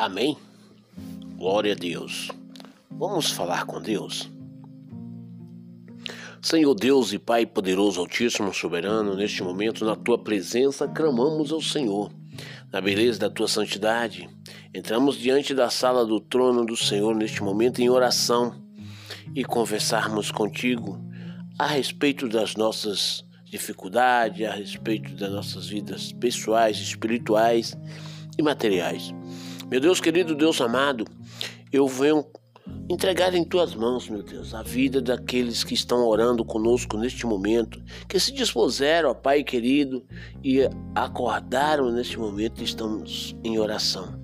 Amém? Glória a Deus. Vamos falar com Deus? Senhor Deus e Pai poderoso, Altíssimo, Soberano, neste momento, na tua presença, clamamos ao Senhor. Na beleza da tua santidade, entramos diante da sala do trono do Senhor neste momento em oração e conversarmos contigo a respeito das nossas dificuldades, a respeito das nossas vidas pessoais, espirituais e materiais. Meu Deus querido, Deus amado, eu venho entregar em tuas mãos, meu Deus, a vida daqueles que estão orando conosco neste momento, que se dispuseram, ó Pai querido, e acordaram neste momento e estamos em oração.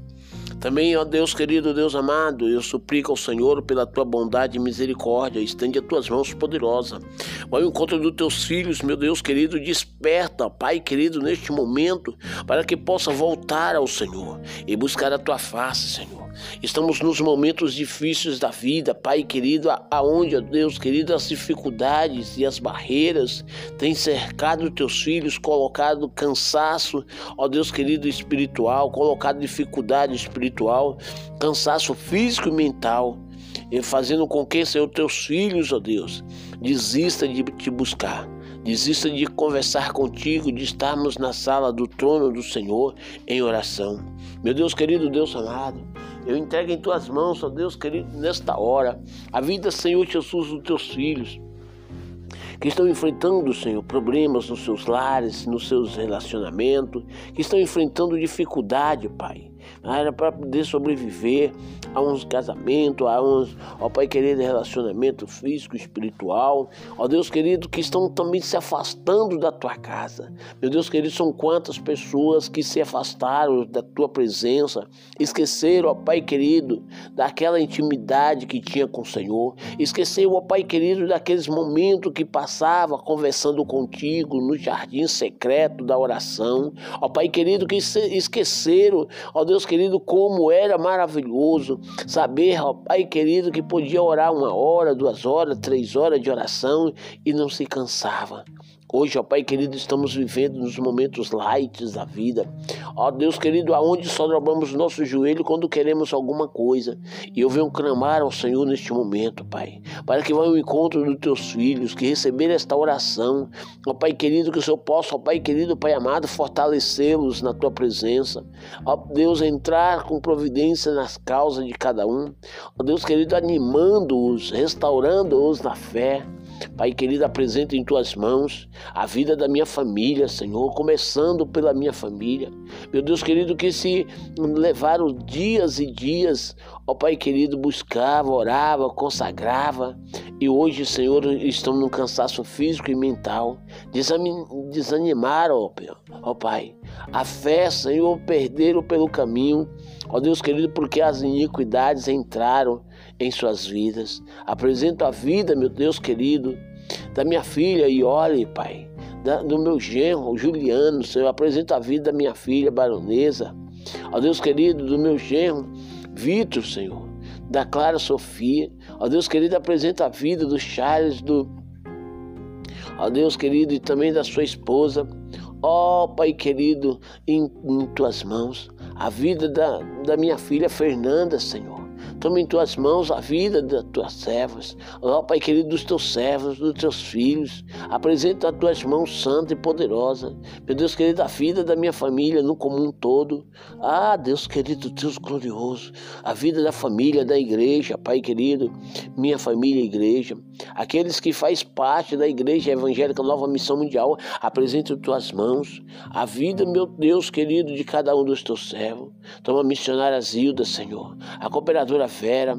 Também, ó Deus querido, Deus amado, eu suplico ao Senhor pela tua bondade e misericórdia, estende as tuas mãos poderosas. Vai ao encontro dos teus filhos, meu Deus querido, desperta, Pai querido, neste momento, para que possa voltar ao Senhor e buscar a tua face, Senhor. Estamos nos momentos difíceis da vida, Pai querido, aonde, ó Deus querido, as dificuldades e as barreiras têm cercado teus filhos, colocado cansaço, ó Deus querido, espiritual, colocado dificuldade espiritual, cansaço físico e mental, e fazendo com que, Senhor, teus filhos, ó Deus, desista de te buscar. Desista de conversar contigo, de estarmos na sala do trono do Senhor em oração. Meu Deus querido, Deus amado, eu entrego em tuas mãos, ó Deus querido, nesta hora, a vida, Senhor Jesus, dos teus filhos que estão enfrentando, Senhor, problemas nos seus lares, nos seus relacionamentos, que estão enfrentando dificuldade, Pai. Era para poder sobreviver a uns casamentos, a uns, ó Pai querido, relacionamento físico, espiritual. Ó Deus querido, que estão também se afastando da tua casa. Meu Deus querido, são quantas pessoas que se afastaram da tua presença, esqueceram, ó Pai querido, daquela intimidade que tinha com o Senhor, esqueceram, ó Pai querido, daqueles momentos que passava conversando contigo no jardim secreto da oração. Ó Pai querido, que esqueceram, ó Deus querido, como era maravilhoso saber, ó Pai querido, que podia orar uma hora, duas horas, três horas de oração e não se cansava. Hoje, ó Pai querido, estamos vivendo nos momentos light da vida. Ó Deus querido, aonde só dobramos nosso joelho quando queremos alguma coisa. E eu venho clamar ao Senhor neste momento, Pai, para que vá ao encontro dos teus filhos, que receber esta oração. Ó Pai querido, que o Senhor possa, ó Pai querido, Pai amado, fortalecê-los na tua presença. Ó Deus, entrar com providência nas causas de cada um. Ó Deus querido, animando-os, restaurando-os na fé. Pai querido, apresento em tuas mãos a vida da minha família, Senhor, começando pela minha família. Meu Deus querido, que se levaram dias e dias, ó Pai querido, buscava, orava, consagrava, e hoje, Senhor, estão num cansaço físico e mental, desanimaram, ó, Pai. A fé, Senhor, perderam pelo caminho, ó Deus querido, porque as iniquidades entraram em suas vidas. Apresento a vida, meu Deus querido, da minha filha e olhe, Pai, da, do meu genro, Juliano, Senhor. Apresento a vida da minha filha, baronesa. Ó Deus querido, do meu genro, Vitor, Senhor. Da Clara Sofia. Ó Deus querido, apresenta a vida do Charles, do. Ó Deus querido, e também da sua esposa. Ó Pai querido, em, em tuas mãos. A vida da, da minha filha Fernanda, Senhor. Toma em tuas mãos a vida das tuas servas. Ó Pai querido, dos teus servos, dos teus filhos. Apresenta as tuas mãos santa e poderosa. Meu Deus querido, a vida da minha família no comum todo. Ah, Deus querido, Deus glorioso. A vida da família, da igreja, Pai querido, minha família, igreja. Aqueles que faz parte da igreja evangélica Nova Missão Mundial, apresenta em tuas mãos a vida, meu Deus querido, de cada um dos teus servos. Toma a missionária Zilda, Senhor. A cooperadora Vera.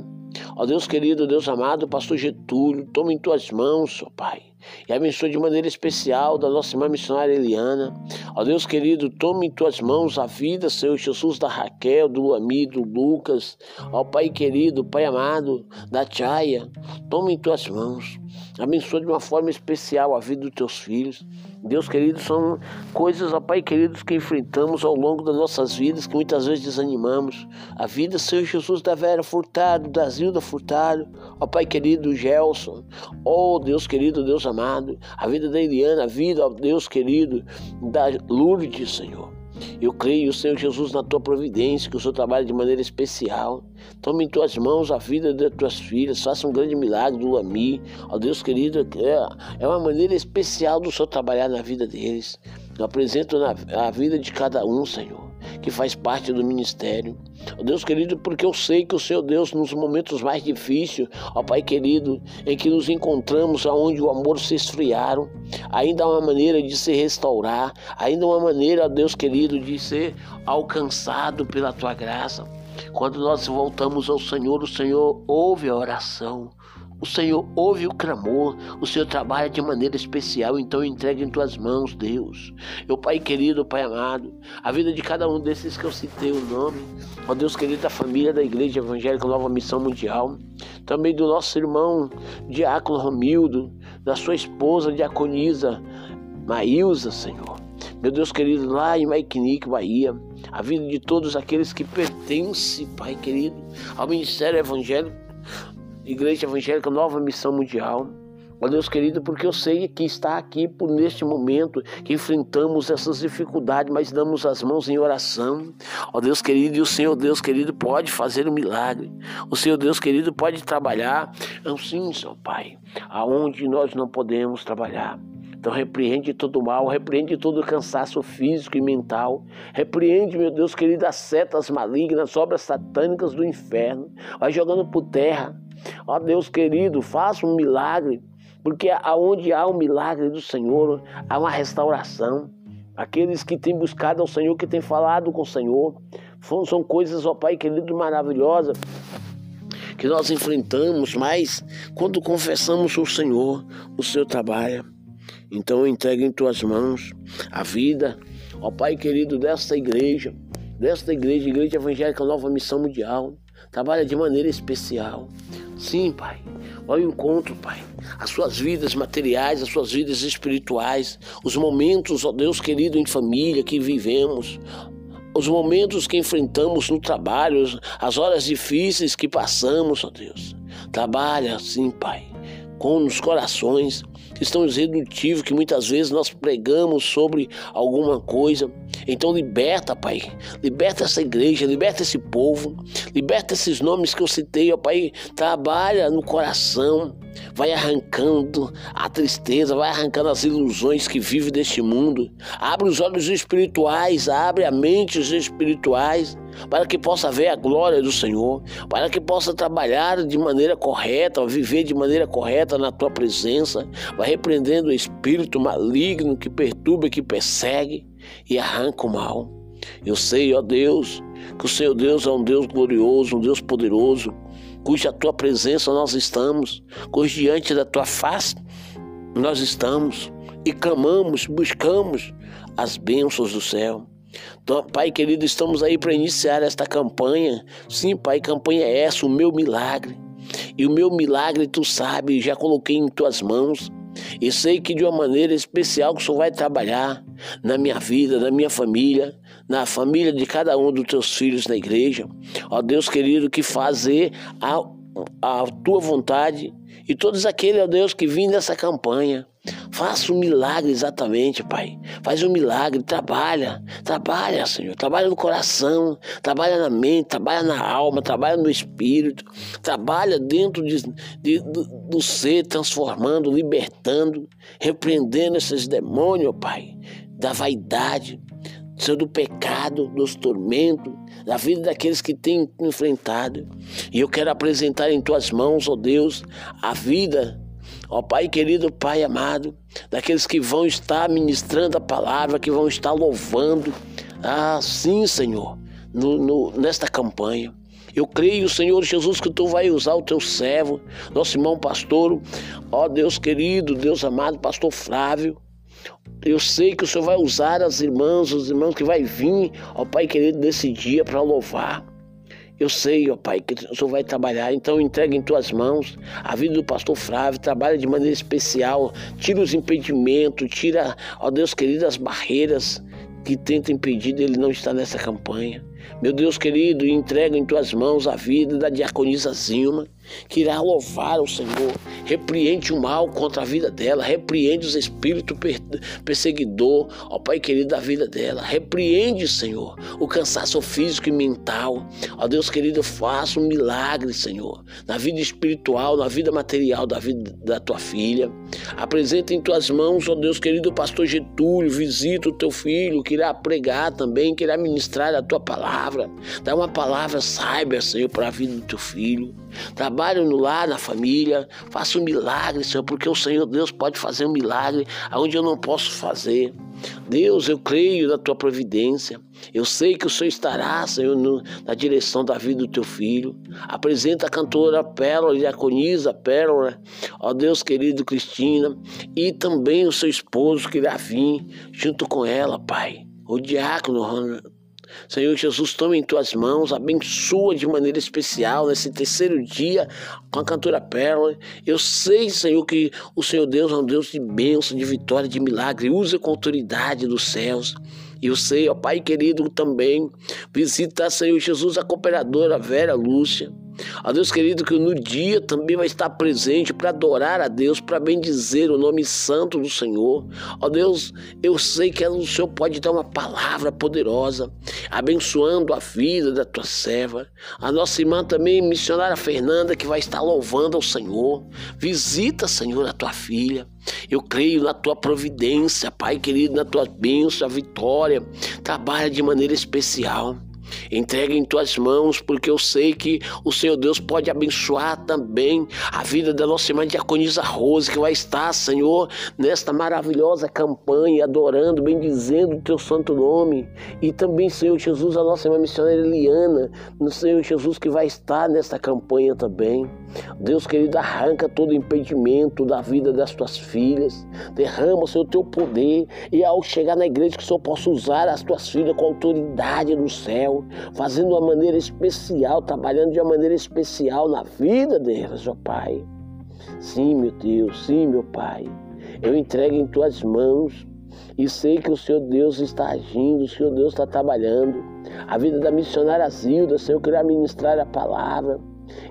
Ó Deus querido, Deus amado, Pastor Getúlio, toma em tuas mãos, ó Pai. E abençoe de maneira especial da nossa irmã missionária Eliana. Ó Deus querido, toma em tuas mãos a vida, Senhor Jesus, da Raquel, do Ami, do Lucas. Ó Pai querido, Pai amado, da Tchaia. Toma em tuas mãos. Abençoa de uma forma especial a vida dos teus filhos. Deus querido, são coisas, ó Pai querido, que enfrentamos ao longo das nossas vidas, que muitas vezes desanimamos. A vida, Senhor Jesus, da Vera Furtado, da Zilda Furtado, ó Pai querido, Gelson, ó Deus querido, Deus amado, a vida da Eliana, a vida, ó Deus querido, da Lourdes, Senhor. Eu creio, Senhor Jesus, na tua providência, que o Senhor trabalha de maneira especial. Tome em tuas mãos a vida das tuas filhas, faça um grande milagre do Ami. Ó Deus querido, é, é uma maneira especial do Senhor trabalhar na vida deles. Eu apresento na, a vida de cada um, Senhor que faz parte do ministério. Ó Deus querido, porque eu sei que o Senhor Deus, nos momentos mais difíceis, ó Pai querido, em que nos encontramos aonde o amor se esfriaram, ainda há uma maneira de se restaurar, ainda há uma maneira, Deus querido, de ser alcançado pela tua graça. Quando nós voltamos ao Senhor, o Senhor ouve a oração. O Senhor ouve o clamor, o Senhor trabalha de maneira especial, então entregue em tuas mãos, Deus. Meu Pai querido, Pai amado, a vida de cada um desses que eu citei o nome, ó Deus querido, da família da Igreja Evangélica Nova Missão Mundial, também do nosso irmão Diácono Romildo, da sua esposa Diaconisa Maílza, Senhor. Meu Deus querido, lá em Maiquinique, Bahia, a vida de todos aqueles que pertencem, Pai querido, ao Ministério Evangélico Igreja Evangélica Nova Missão Mundial. Ó Deus querido, porque eu sei que está aqui por neste momento que enfrentamos essas dificuldades, mas damos as mãos em oração. Ó Deus querido, e o Senhor Deus querido pode fazer um milagre. O Senhor Deus querido pode trabalhar, assim, Senhor Pai, aonde nós não podemos trabalhar. Então repreende todo o mal, repreende todo o cansaço físico e mental. Repreende, meu Deus querido, as setas malignas, obras satânicas do inferno. Vai jogando por terra Ó Deus querido, faça um milagre, porque aonde há um milagre do Senhor, há uma restauração. Aqueles que têm buscado ao Senhor, que têm falado com o Senhor, são coisas, ó Pai querido, maravilhosas que nós enfrentamos, mas quando confessamos o Senhor, o Senhor trabalha. Então eu entrego em tuas mãos a vida, ó Pai querido, desta igreja, desta igreja, Igreja Evangélica Nova Missão Mundial, trabalha de maneira especial. Sim, Pai. Olha o encontro, Pai. As suas vidas materiais, as suas vidas espirituais, os momentos, ó Deus querido, em família que vivemos, os momentos que enfrentamos no trabalho, as horas difíceis que passamos, ó Deus. Trabalha assim, Pai, com os corações que estão irredutíveis, que muitas vezes nós pregamos sobre alguma coisa. Então liberta, Pai. Liberta essa igreja, liberta esse povo, liberta esses nomes que eu citei, ó Pai. Trabalha no coração, vai arrancando a tristeza, vai arrancando as ilusões que vive deste mundo. Abre os olhos espirituais, abre a mente espirituais para que possa ver a glória do Senhor, para que possa trabalhar de maneira correta, viver de maneira correta na tua presença, vai repreendendo o espírito maligno que perturba, que persegue e arranca o mal. Eu sei, ó Deus, que o Senhor Deus é um Deus glorioso, um Deus poderoso, cuja tua presença nós estamos, cujo diante da tua face nós estamos e clamamos, buscamos as bênçãos do céu. Então, pai querido, estamos aí para iniciar esta campanha. Sim, Pai, campanha é essa, o meu milagre. E o meu milagre, tu sabe, já coloquei em tuas mãos. E sei que de uma maneira especial que o Senhor vai trabalhar na minha vida, na minha família, na família de cada um dos teus filhos na igreja. Ó Deus querido, que fazer a, a tua vontade e todos aqueles, ó Deus, que vêm nessa campanha. Faça um milagre exatamente, Pai. Faz um milagre, trabalha, trabalha, Senhor. Trabalha no coração, trabalha na mente, trabalha na alma, trabalha no espírito, trabalha dentro de, de do, do ser, transformando, libertando, repreendendo esses demônios, Pai, da vaidade, Senhor, do pecado, dos tormentos, da vida daqueles que têm enfrentado. E eu quero apresentar em tuas mãos, ó oh Deus, a vida, ó oh Pai querido, Pai amado, daqueles que vão estar ministrando a palavra, que vão estar louvando. Ah, sim, Senhor, no, no, nesta campanha. Eu creio, Senhor Jesus, que tu vai usar o teu servo, nosso irmão pastor, ó Deus querido, Deus amado, pastor Flávio, eu sei que o Senhor vai usar as irmãs, os irmãos que vai vir, ó Pai querido, nesse dia para louvar. Eu sei, ó Pai, que o Senhor vai trabalhar, então entrega em tuas mãos a vida do pastor Flávio, trabalha de maneira especial, tira os impedimentos, tira, ó Deus querido, as barreiras que tentam impedir dele não estar nessa campanha. Meu Deus querido, entrega em tuas mãos a vida da diaconisa Zilma, que irá louvar o Senhor. Repreende o mal contra a vida dela, repreende os espíritos perseguidor, ó Pai querido, da vida dela. Repreende, Senhor, o cansaço físico e mental. Ó Deus querido, faça um milagre, Senhor, na vida espiritual, na vida material da vida da tua filha. Apresenta em tuas mãos, ó Deus querido, o pastor Getúlio, visita o teu filho, que irá pregar também, que irá ministrar a tua palavra. Dá uma palavra, saiba, Senhor, para a vida do teu filho. Trabalhe no lar, na família, faça um milagre, Senhor, porque o Senhor Deus pode fazer um milagre aonde eu não posso fazer. Deus, eu creio na tua providência. Eu sei que o Senhor estará, Senhor, no, na direção da vida do teu filho. Apresenta a cantora Pérola, diaconisa Pérola, ó Deus querido Cristina, e também o seu esposo que irá vir junto com ela, Pai. O diácono Senhor Jesus, toma em tuas mãos, abençoa de maneira especial nesse terceiro dia com a cantora Pérola. Eu sei, Senhor, que o Senhor Deus é um Deus de bênção, de vitória, de milagre. Usa com autoridade dos céus. Eu sei, ó Pai querido, também visita, Senhor Jesus, a cooperadora Vera Lúcia. Ó Deus querido, que no dia também vai estar presente para adorar a Deus, para bendizer o nome santo do Senhor. Ó Deus, eu sei que o Senhor pode dar uma palavra poderosa, abençoando a vida da tua serva. A nossa irmã também, missionária Fernanda, que vai estar louvando ao Senhor. Visita, Senhor, a tua filha. Eu creio na tua providência, Pai querido, na tua bênção, a vitória. Trabalha de maneira especial. Entrega em tuas mãos, porque eu sei que o Senhor Deus pode abençoar também a vida da nossa irmã Diaconisa Rose, que vai estar, Senhor, nesta maravilhosa campanha, adorando, bendizendo o teu santo nome. E também, Senhor Jesus, a nossa irmã missionária Eliana, no Senhor Jesus, que vai estar nesta campanha também. Deus querido, arranca todo impedimento da vida das tuas filhas, derrama, Senhor, o teu poder, e ao chegar na igreja, que o Senhor possa usar as tuas filhas com autoridade no céu fazendo de uma maneira especial, trabalhando de uma maneira especial na vida delas, ó Pai. Sim, meu Deus, sim, meu Pai. Eu entrego em tuas mãos e sei que o Senhor Deus está agindo, o Senhor Deus está trabalhando. A vida da missionária Zilda, Senhor, queria ministrar a palavra.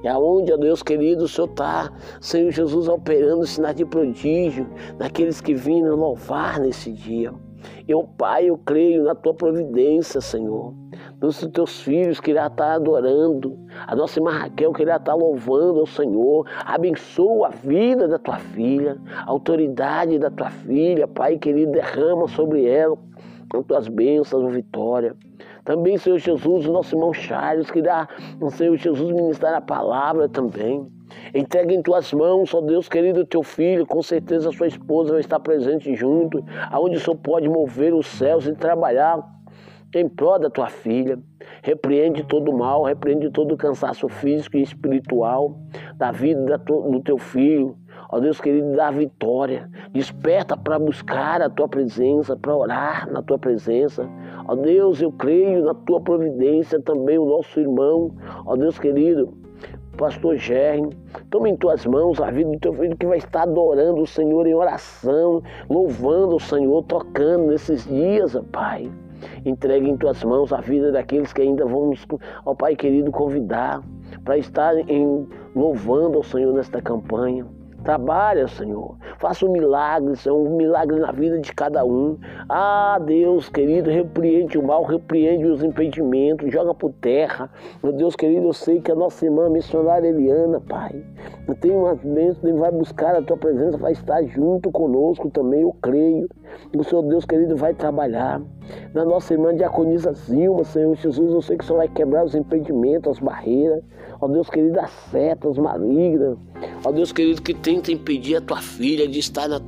E aonde, ó Deus querido, o Senhor está, Senhor Jesus, operando sinais de prodígio naqueles que viram louvar nesse dia. Eu, Pai, eu creio na tua providência, Senhor. Nos teus filhos que irá estar adorando. A nossa irmã Raquel que irá estar louvando ao Senhor. Abençoa a vida da tua filha, a autoridade da tua filha, Pai querido, derrama sobre ela com tuas bênçãos, vitória. Também, Senhor Jesus, o nosso irmão Charles, que irá, Senhor Jesus, ministrar a palavra também. Entrega em tuas mãos, ó Deus querido, teu filho, com certeza sua esposa vai estar presente junto, aonde o Senhor pode mover os céus e trabalhar em prol da tua filha. Repreende todo o mal, repreende todo o cansaço físico e espiritual da vida do teu filho. Ó Deus querido, dá vitória. Desperta para buscar a tua presença, para orar na tua presença. Ó Deus, eu creio na tua providência também, o nosso irmão. Ó Deus querido, pastor Germe, toma em tuas mãos a vida do teu filho que vai estar adorando o Senhor em oração, louvando o Senhor, tocando nesses dias, ó Pai. Entregue em tuas mãos a vida daqueles que ainda vamos, ó Pai querido, convidar para estar em, louvando ao Senhor nesta campanha. Trabalha, Senhor. Faça um milagre, Senhor, um milagre na vida de cada um. Ah, Deus querido, repreende o mal, repreende os impedimentos, joga por terra. Meu Deus querido, eu sei que a nossa irmã missionária Eliana, Pai, tem uma bênção, ele vai buscar a tua presença, vai estar junto conosco também, eu creio. O Senhor Deus querido vai trabalhar. Na nossa irmã diaconisa Zilma, Senhor Jesus, eu sei que o Senhor vai quebrar os impedimentos, as barreiras. Ó Deus querido, as setas malignas. Ó Deus querido, que tenta impedir a tua filha de estar na,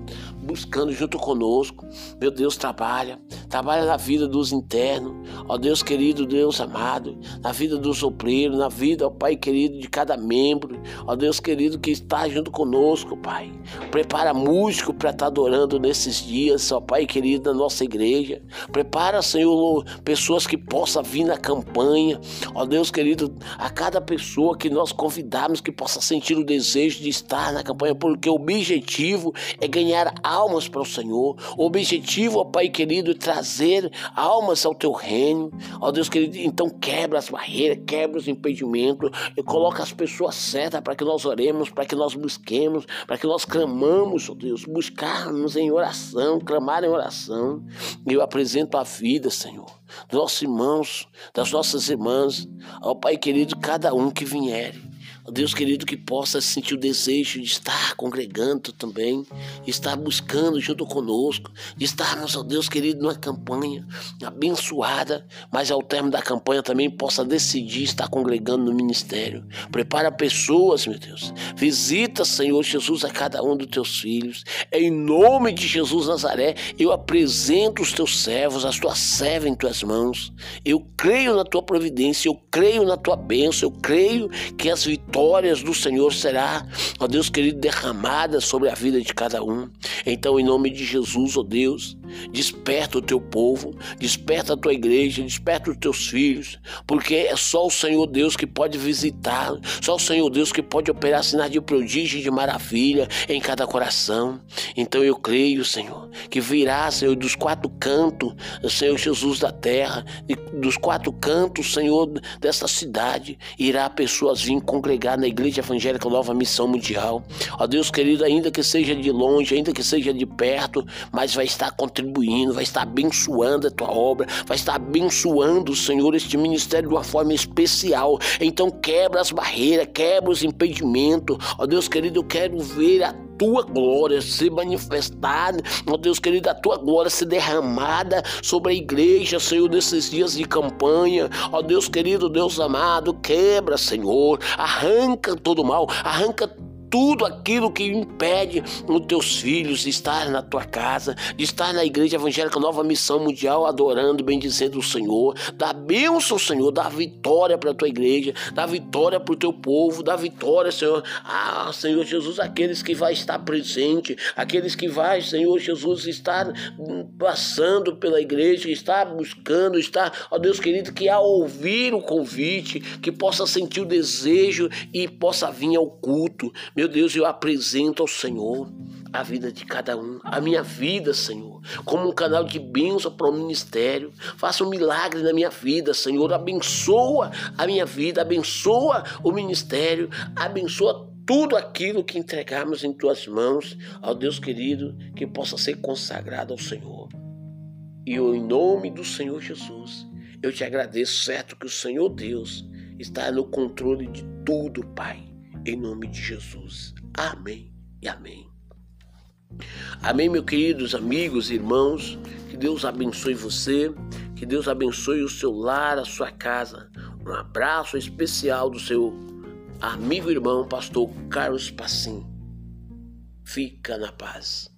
buscando junto conosco. Meu Deus, trabalha. Trabalha na vida dos internos. Ó Deus querido, Deus amado. Na vida dos obreiros, na vida, ó Pai querido, de cada membro. Ó Deus querido, que está junto conosco, Pai. Prepara músico para estar adorando nesses dias, ó Pai querido, na nossa igreja. Prepara, Senhor, pessoas que possam vir na campanha. Ó Deus querido, a cada pessoa que nós convidarmos que possa sentir o desejo de estar na campanha, porque o objetivo é ganhar almas para o Senhor. O objetivo, ó Pai querido, é trazer almas ao teu reino. Ó Deus querido, então quebra as barreiras, quebra os impedimentos, e coloca as pessoas certas para que nós oremos, para que nós busquemos, para que nós clamamos, ó Deus, buscarmos em oração, clamar em oração. Eu apresento a vida, Senhor, dos nossos irmãos, das nossas irmãs, ao Pai querido, cada um que vier. Deus querido, que possa sentir o desejo de estar congregando também, estar buscando junto conosco, de estarmos, ó Deus querido, numa campanha abençoada, mas ao término da campanha também possa decidir estar congregando no ministério. Prepara pessoas, meu Deus. Visita, Senhor Jesus, a cada um dos teus filhos. Em nome de Jesus Nazaré, eu apresento os teus servos, as tuas servas em tuas mãos. Eu creio na tua providência, eu creio na tua bênção, eu creio que as vitórias vitórias do Senhor será, ó Deus querido, derramada sobre a vida de cada um. Então, em nome de Jesus, ó Deus, desperta o teu povo, desperta a tua igreja, desperta os teus filhos, porque é só o Senhor Deus que pode visitar, só o Senhor Deus que pode operar sinais de prodígio e de maravilha em cada coração. Então eu creio, Senhor, que virá, Senhor, dos quatro cantos, Senhor Jesus da terra, dos quatro cantos, Senhor, dessa cidade, irá pessoas vir congregar na Igreja Evangélica Nova Missão Mundial. Ó Deus querido, ainda que seja de longe, ainda que seja de perto, mas vai estar contribuindo, vai estar abençoando a tua obra, vai estar abençoando, Senhor, este ministério de uma forma especial. Então quebra as barreiras, quebra os impedimentos. Ó Deus querido, eu quero ver a tua glória ser manifestada, ó Deus querido, a tua glória ser derramada sobre a igreja, Senhor, nesses dias de campanha, ó Deus querido, Deus amado, quebra, Senhor, arranca todo mal, arranca tudo aquilo que impede os teus filhos de estar na tua casa, de estar na Igreja Evangélica Nova Missão Mundial, adorando, bendizendo o Senhor. Dá bênção, Senhor, dá vitória para a tua igreja, dá vitória para o teu povo, dá vitória, Senhor. Ah, Senhor Jesus, aqueles que vai estar presente, aqueles que vai, Senhor Jesus, estar passando pela igreja, estar buscando, estar, ó Deus querido, que ao ouvir o convite, que possa sentir o desejo e possa vir ao culto. Meu Deus, eu apresento ao Senhor a vida de cada um, a minha vida, Senhor, como um canal de bênção para o ministério. Faça um milagre na minha vida, Senhor. Abençoa a minha vida, abençoa o ministério, abençoa tudo aquilo que entregarmos em tuas mãos, ao Deus querido, que possa ser consagrado ao Senhor. E eu, em nome do Senhor Jesus, eu te agradeço, certo que o Senhor Deus está no controle de tudo, Pai em nome de Jesus. Amém e amém. Amém, meus queridos amigos e irmãos. Que Deus abençoe você, que Deus abençoe o seu lar, a sua casa. Um abraço especial do seu amigo e irmão, pastor Carlos Passim. Fica na paz.